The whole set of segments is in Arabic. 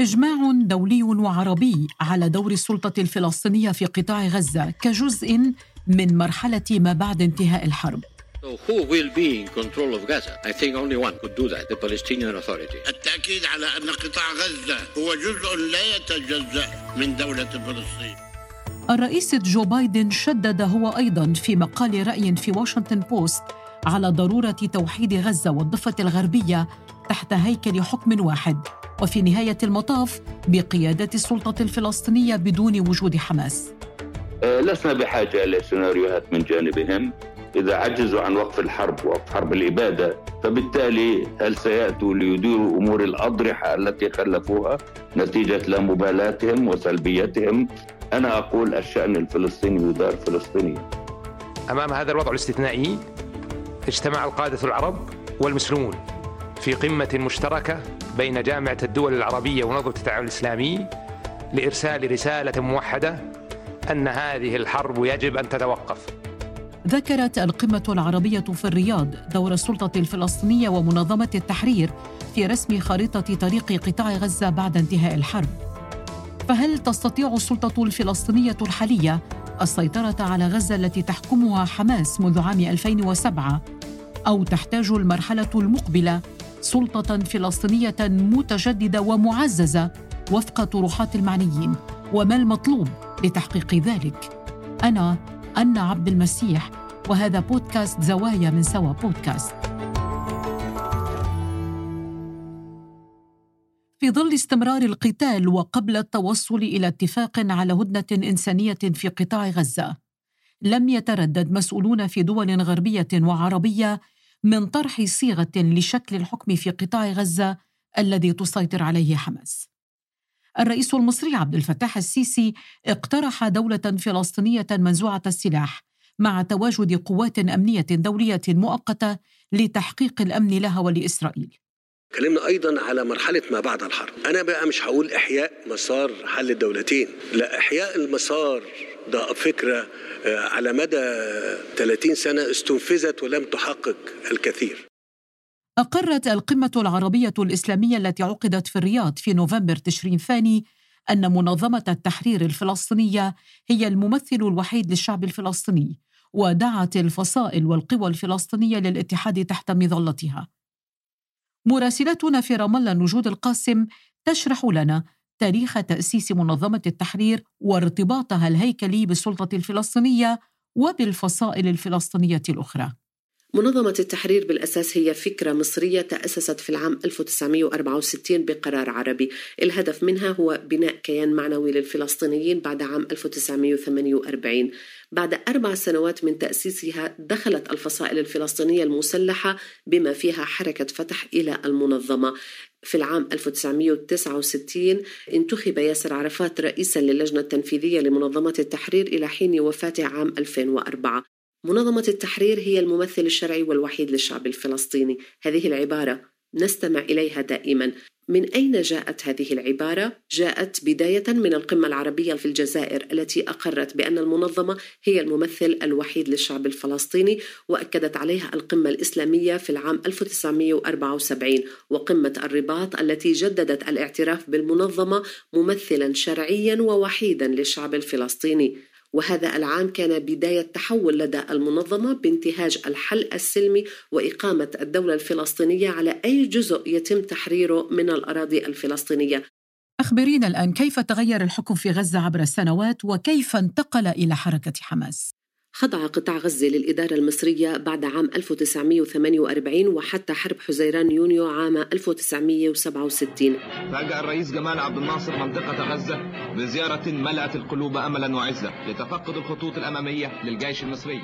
إجماع دولي وعربي على دور السلطة الفلسطينية في قطاع غزة كجزء من مرحلة ما بعد انتهاء الحرب. So who will be in control of Gaza? I think only one could do that, the Palestinian Authority. التأكيد على أن قطاع غزة هو جزء لا يتجزأ من دولة فلسطين. الرئيس جو بايدن شدد هو أيضا في مقال رأي في واشنطن بوست على ضرورة توحيد غزة والضفة الغربية تحت هيكل حكم واحد وفي نهاية المطاف بقيادة السلطة الفلسطينية بدون وجود حماس. آه، لسنا بحاجة إلى سيناريوهات من جانبهم. إذا عجزوا عن وقف الحرب وقف حرب الإبادة فبالتالي هل سيأتوا ليديروا أمور الأضرحة التي خلفوها نتيجة لا مبالاتهم وسلبيتهم؟ أنا أقول الشأن الفلسطيني يدار فلسطينيا أمام هذا الوضع الاستثنائي اجتمع القادة العرب والمسلمون. في قمة مشتركة بين جامعة الدول العربية ونظمة التعاون الإسلامي لإرسال رسالة موحدة أن هذه الحرب يجب أن تتوقف ذكرت القمة العربية في الرياض دور السلطة الفلسطينية ومنظمة التحرير في رسم خريطة طريق قطاع غزة بعد انتهاء الحرب. فهل تستطيع السلطة الفلسطينية الحالية السيطرة على غزة التي تحكمها حماس منذ عام 2007 أو تحتاج المرحلة المقبلة سلطة فلسطينية متجددة ومعززة وفق طروحات المعنيين. وما المطلوب لتحقيق ذلك؟ أنا أنا عبد المسيح وهذا بودكاست زوايا من سوا بودكاست. في ظل استمرار القتال وقبل التوصل إلى اتفاق على هدنة إنسانية في قطاع غزة لم يتردد مسؤولون في دول غربية وعربية من طرح صيغة لشكل الحكم في قطاع غزة الذي تسيطر عليه حماس. الرئيس المصري عبد الفتاح السيسي اقترح دولة فلسطينية منزوعة السلاح مع تواجد قوات أمنية دولية مؤقتة لتحقيق الأمن لها ولإسرائيل. اتكلمنا أيضا على مرحلة ما بعد الحرب. أنا بقى مش هقول إحياء مسار حل الدولتين لا إحياء المسار ده فكرة على مدى 30 سنة استنفذت ولم تحقق الكثير. أقرت القمة العربية الإسلامية التي عقدت في الرياض في نوفمبر تشرين ثاني أن منظمة التحرير الفلسطينية هي الممثل الوحيد للشعب الفلسطيني ودعت الفصائل والقوى الفلسطينية للاتحاد تحت مظلتها. مراسلتنا في رام الله نجود القاسم تشرح لنا تاريخ تأسيس منظمة التحرير وارتباطها الهيكلي بالسلطة الفلسطينية وبالفصائل الفلسطينية الأخرى. منظمة التحرير بالأساس هي فكرة مصرية تأسست في العام 1964 بقرار عربي. الهدف منها هو بناء كيان معنوي للفلسطينيين بعد عام 1948 بعد أربع سنوات من تأسيسها دخلت الفصائل الفلسطينية المسلحة بما فيها حركة فتح إلى المنظمة. في العام 1969 انتخب ياسر عرفات رئيسا للجنة التنفيذية لمنظمة التحرير إلى حين وفاته عام 2004 منظمة التحرير هي الممثل الشرعي والوحيد للشعب الفلسطيني. هذه العبارة نستمع إليها دائما. من أين جاءت هذه العبارة؟ جاءت بداية من القمة العربية في الجزائر التي أقرت بأن المنظمة هي الممثل الوحيد للشعب الفلسطيني وأكدت عليها القمة الإسلامية في العام 1974 وقمة الرباط التي جددت الاعتراف بالمنظمة ممثلا شرعيا ووحيدا للشعب الفلسطيني. وهذا العام كان بداية تحول لدى المنظمة بانتهاج الحل السلمي وإقامة الدولة الفلسطينية على أي جزء يتم تحريره من الأراضي الفلسطينية أخبرينا الآن كيف تغير الحكم في غزة عبر السنوات وكيف انتقل إلى حركة حماس؟ خضع قطاع غزة للإدارة المصرية بعد عام 1948 وحتى حرب حزيران يونيو عام 1967 فاجأ الرئيس جمال عبد الناصر منطقة غزة بزيارة ملأت القلوب أملا وعزة لتفقد الخطوط الأمامية للجيش المصري.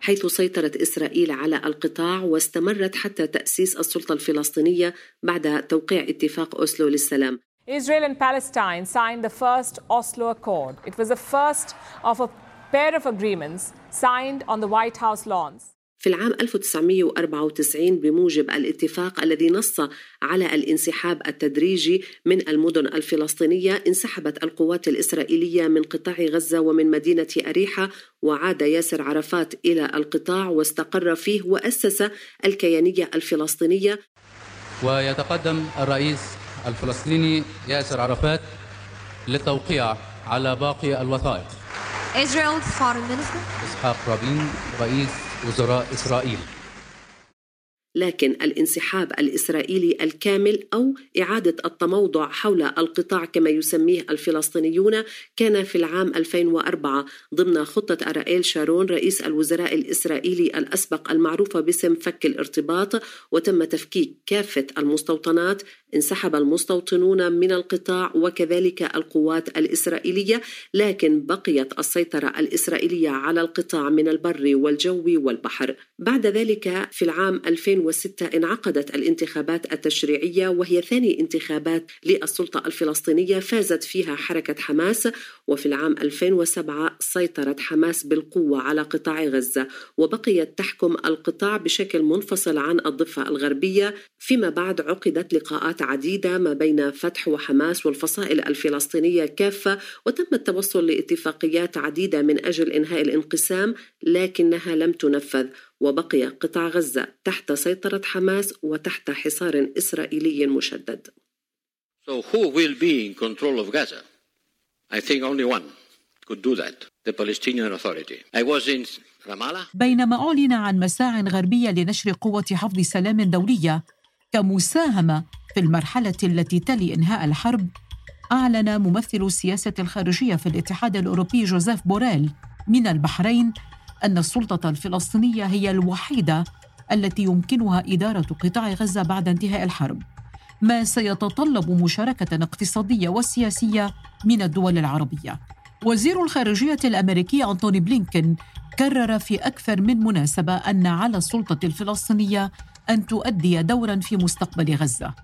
حيث سيطرت إسرائيل على القطاع واستمرت حتى تأسيس السلطة الفلسطينية بعد توقيع اتفاق أوسلو للسلام. Israel and Palestine signed the first Oslo Accord. It was the first of a pair of agreements signed on the White House lawns. في العام 1994 بموجب الاتفاق الذي نص على الانسحاب التدريجي من المدن الفلسطينية انسحبت القوات الإسرائيلية من قطاع غزة ومن مدينة أريحة وعاد ياسر عرفات إلى القطاع واستقر فيه وأسس الكيانية الفلسطينية ويتقدم الرئيس الفلسطيني ياسر عرفات للتوقيع على باقي الوثائق Israel's foreign minister إسحاق رابين رئيس وزراء إسرائيل. لكن الانسحاب الإسرائيلي الكامل أو إعادة التموضع حول القطاع كما يسميه الفلسطينيون كان في العام 2004 ضمن خطة ارائيل شارون رئيس الوزراء الإسرائيلي الأسبق المعروفة باسم فك الارتباط وتم تفكيك كافة المستوطنات انسحب المستوطنون من القطاع وكذلك القوات الإسرائيلية لكن بقيت السيطرة الإسرائيلية على القطاع من البر والجو والبحر. بعد ذلك في العام 2006 انعقدت الانتخابات التشريعية وهي ثاني انتخابات للسلطة الفلسطينية فازت فيها حركة حماس وفي العام 2007 سيطرت حماس بالقوة على قطاع غزة. وبقيت تحكم القطاع بشكل منفصل عن الضفة الغربية. فيما بعد عقدت لقاءات عديدة ما بين فتح وحماس والفصائل الفلسطينية كافة وتم التوصل لاتفاقيات عديدة من أجل إنهاء الانقسام لكنها لم تنفذ وبقي قطاع غزة تحت سيطرة حماس وتحت حصار إسرائيلي مشدد So who will be in control of Gaza? I think only one could do that, the Palestinian Authority. I was in Ramallah. بينما أعلن عن مساع غربية لنشر قوة حفظ سلام دولية كمساهمة في المرحلة التي تلي إنهاء الحرب أعلن ممثل السياسة الخارجية في الاتحاد الأوروبي جوزيف بوريل من البحرين أن السلطة الفلسطينية هي الوحيدة التي يمكنها إدارة قطاع غزة بعد انتهاء الحرب. ما سيتطلب مشاركة اقتصادية وسياسية من الدول العربية. وزير الخارجية الأمريكي أنتوني بلينكن كرر في أكثر من مناسبة أن على السلطة الفلسطينية أن تؤدي دورا في مستقبل غزة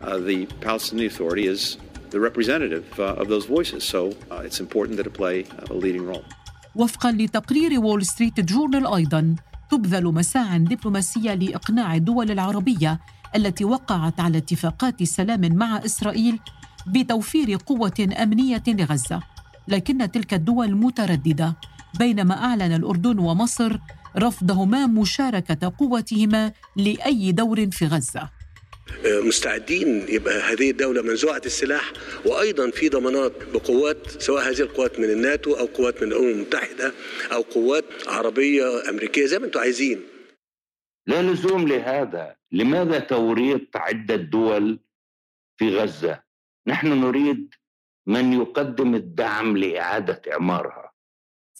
Uh, the Palestinian Authority is the representative uh, of those voices, so uh, it's important that it play a leading role. وفقا لتقرير وول ستريت جورنال أيضا تبذل مساعٍ دبلوماسية لإقناع الدول العربية التي وقعت على اتفاقات سلام مع إسرائيل بتوفير قوة أمنية لغزة لكن تلك الدول مترددة بينما أعلن الأردن ومصر رفضهما مشاركة قوتهما لأي دور في غزة. مستعدين يبقى هذه الدولة منزوعة السلاح وأيضا في ضمانات بقوات سواء هذه القوات من الناتو أو قوات من الأمم المتحدة أو قوات عربية أمريكية زي ما أنتم عايزين. لا لزوم لهذا. لماذا توريط عدة دول في غزة؟ نحن نريد من يقدم الدعم لإعادة إعمارها.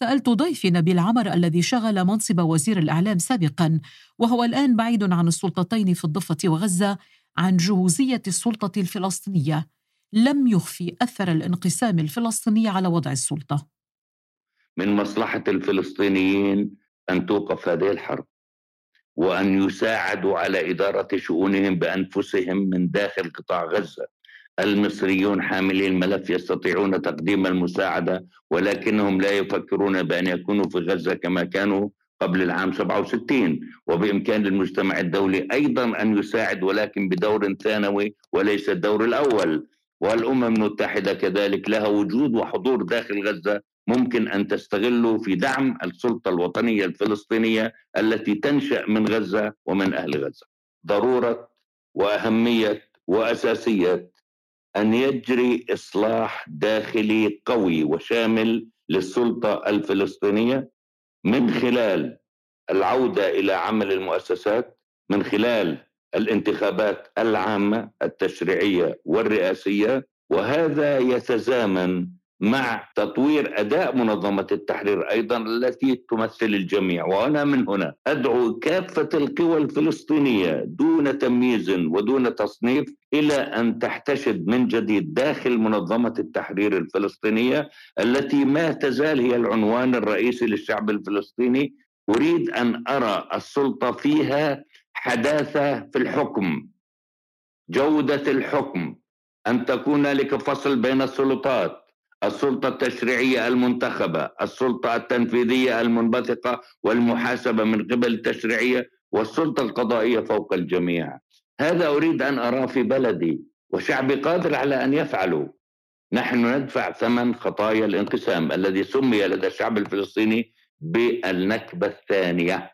سألت ضيفي نبيل عمر الذي شغل منصب وزير الإعلام سابقا وهو الآن بعيد عن السلطتين في الضفة وغزة عن جهوزية السلطة الفلسطينية. لم يخفي أثر الانقسام الفلسطيني على وضع السلطة. من مصلحة الفلسطينيين أن توقف هذه الحرب وأن يساعدوا على إدارة شؤونهم بأنفسهم من داخل قطاع غزة. المصريون حاملي الملف يستطيعون تقديم المساعدة ولكنهم لا يفكرون بأن يكونوا في غزة كما كانوا قبل العام 67 وبإمكان المجتمع الدولي أيضا أن يساعد ولكن بدور ثانوي وليس الدور الأول. والأمم المتحدة كذلك لها وجود وحضور داخل غزة ممكن أن تستغله في دعم السلطة الوطنية الفلسطينية التي تنشأ من غزة ومن أهل غزة. ضرورة وأهمية وأساسية أن يجري إصلاح داخلي قوي وشامل للسلطة الفلسطينية من خلال العودة إلى عمل المؤسسات من خلال الانتخابات العامة التشريعية والرئاسية وهذا يتزامن مع تطوير أداء منظمة التحرير أيضا التي تمثل الجميع. وأنا من هنا أدعو كافة القوى الفلسطينية دون تمييز ودون تصنيف إلى أن تحتشد من جديد داخل منظمة التحرير الفلسطينية التي ما تزال هي العنوان الرئيسي للشعب الفلسطيني. أريد أن أرى السلطة فيها حداثة في الحكم جودة الحكم أن تكون هنالك فصل بين السلطات السلطة التشريعية المنتخبة السلطة التنفيذية المنبثقة والمحاسبة من قبل التشريعية والسلطة القضائية فوق الجميع. هذا أريد أن أراه في بلدي وشعبي قادر على أن يفعله نحن ندفع ثمن خطايا الانقسام الذي سمي لدى الشعب الفلسطيني بالنكبة الثانية.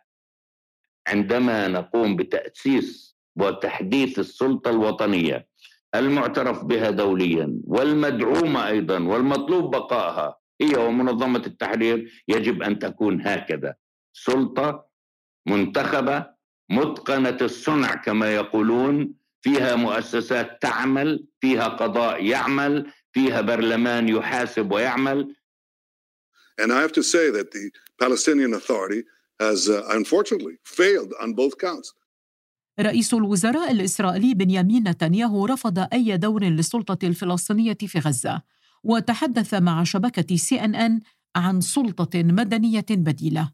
عندما نقوم بتأسيس وتحديث السلطة الوطنية المعترف بها دوليا والمدعومة أيضا والمطلوب بقائها هي ومنظمة التحرير يجب أن تكون هكذا. سلطة منتخبة متقنة الصنع كما يقولون فيها مؤسسات تعمل فيها قضاء يعمل فيها برلمان يحاسب ويعمل. And I have to say that the Palestinian Authority has uh, unfortunately failed on both counts. رئيس الوزراء الإسرائيلي بنيامين نتنياهو رفض أي دور للسلطة الفلسطينية في غزة وتحدث مع شبكة سي أن أن عن سلطة مدنية بديلة.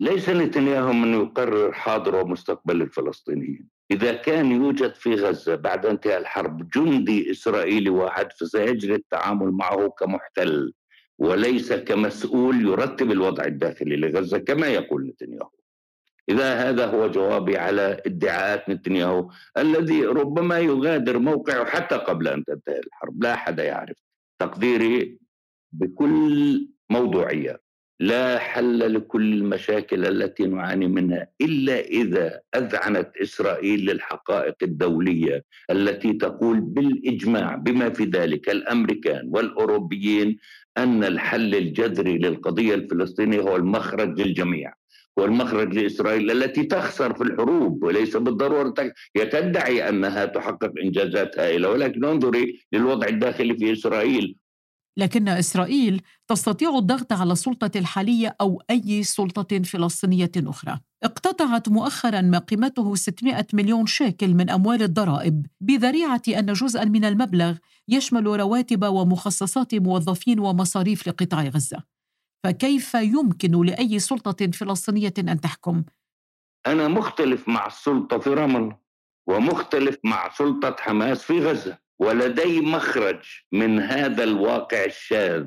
ليس نتنياهو من يقرر حاضر ومستقبل الفلسطينيين. إذا كان يوجد في غزة بعد انتهاء الحرب جندي إسرائيلي واحد فسيجري التعامل معه كمحتل وليس كمسؤول يرتب الوضع الداخلي لغزة كما يقول نتنياهو. إذا هذا هو جوابي على ادعاءات نتنياهو الذي ربما يغادر موقعه حتى قبل أن تنتهي الحرب. لا أحد يعرف. تقديري بكل موضوعية لا حل لكل المشاكل التي نعاني منها إلا إذا أذعنت إسرائيل للحقائق الدولية التي تقول بالإجماع بما في ذلك الأمريكان والأوروبيين أن الحل الجذري للقضية الفلسطينية هو المخرج للجميع. هو المخرج لإسرائيل التي تخسر في الحروب وليس بالضرورة هي تدعي أنها تحقق انجازات هائله ولكن انظري للوضع الداخلي في إسرائيل لكن إسرائيل تستطيع الضغط على السلطة الحالية أو أي سلطة فلسطينية أخرى. اقتطعت مؤخرا ما قيمته 600 مليون شيكل من أموال الضرائب بذريعة أن جزءا من المبلغ يشمل رواتب ومخصصات موظفين ومصاريف لقطاع غزة. فكيف يمكن لأي سلطة فلسطينية أن تحكم؟ أنا مختلف مع السلطة في رمل ومختلف مع سلطة حماس في غزة. ولدي مخرج من هذا الواقع الشاذ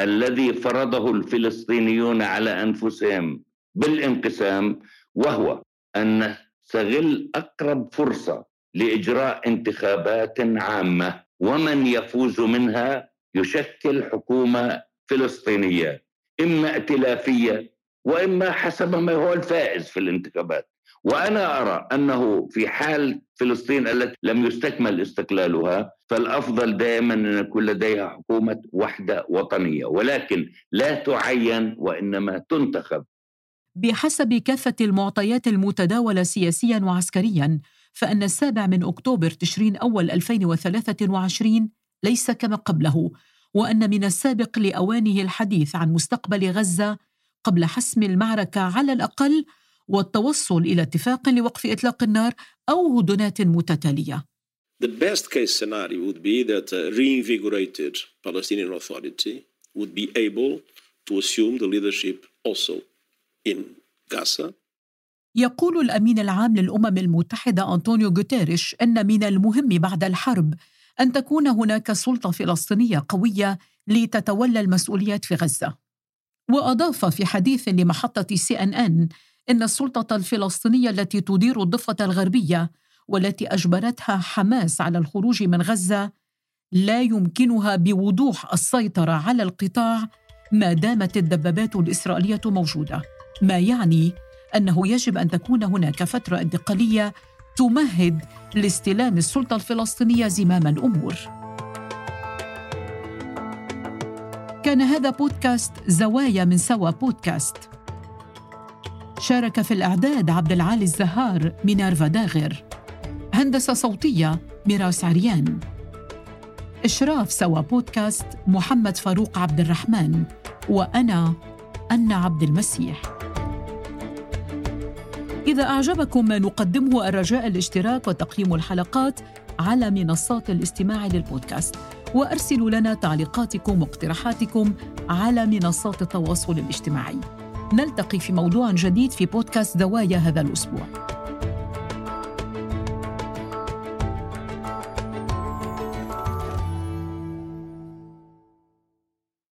الذي فرضه الفلسطينيون على أنفسهم بالانقسام وهو أن نستغل أقرب فرصة لإجراء انتخابات عامة ومن يفوز منها يشكل حكومة فلسطينية إما ائتلافية وإما حسب ما هو الفائز في الانتخابات. وأنا أرى أنه في حال فلسطين التي لم يستكمل استقلالها فالأفضل دائما أن يكون لديها حكومة وحدة وطنية. ولكن لا تعين وإنما تنتخب. بحسب كافة المعطيات المتداولة سياسيا وعسكريا فإن السابع من أكتوبر تشرين أول 2023 ليس كما قبله. وأن من السابق لأوانه الحديث عن مستقبل غزة قبل حسم المعركة على الأقل والتوصل إلى اتفاق لوقف إطلاق النار أو هدنات متتالية. The best case scenario would be that a reinvigorated Palestinian Authority would be able to assume the leadership also in Gaza. يقول الأمين العام للأمم المتحدة أنطونيو غوتيريش أن من المهم بعد الحرب أن تكون هناك سلطة فلسطينية قوية لتتولى المسؤوليات في غزة. وأضاف في حديث لمحطة سي أن أن إن السلطة الفلسطينية التي تدير الضفة الغربية والتي أجبرتها حماس على الخروج من غزة لا يمكنها بوضوح السيطرة على القطاع ما دامت الدبابات الإسرائيلية موجودة ما يعني أنه يجب أن تكون هناك فترة انتقالية تمهد لاستلام السلطة الفلسطينية زمام الأمور. كان هذا بودكاست زوايا من سوا بودكاست. شارك في الإعداد عبد العالي الزهار مينارفا داغر. هندسة صوتية ميراس عريان. إشراف سوا بودكاست محمد فاروق عبد الرحمن وأنا أنا عبد المسيح. إذا أعجبكم ما نقدمه الرجاء الاشتراك وتقييم الحلقات على منصات الاستماع للبودكاست. وأرسلوا لنا تعليقاتكم واقتراحاتكم على منصات التواصل الاجتماعي. نلتقي في موضوع جديد في بودكاست زوايا هذا الأسبوع.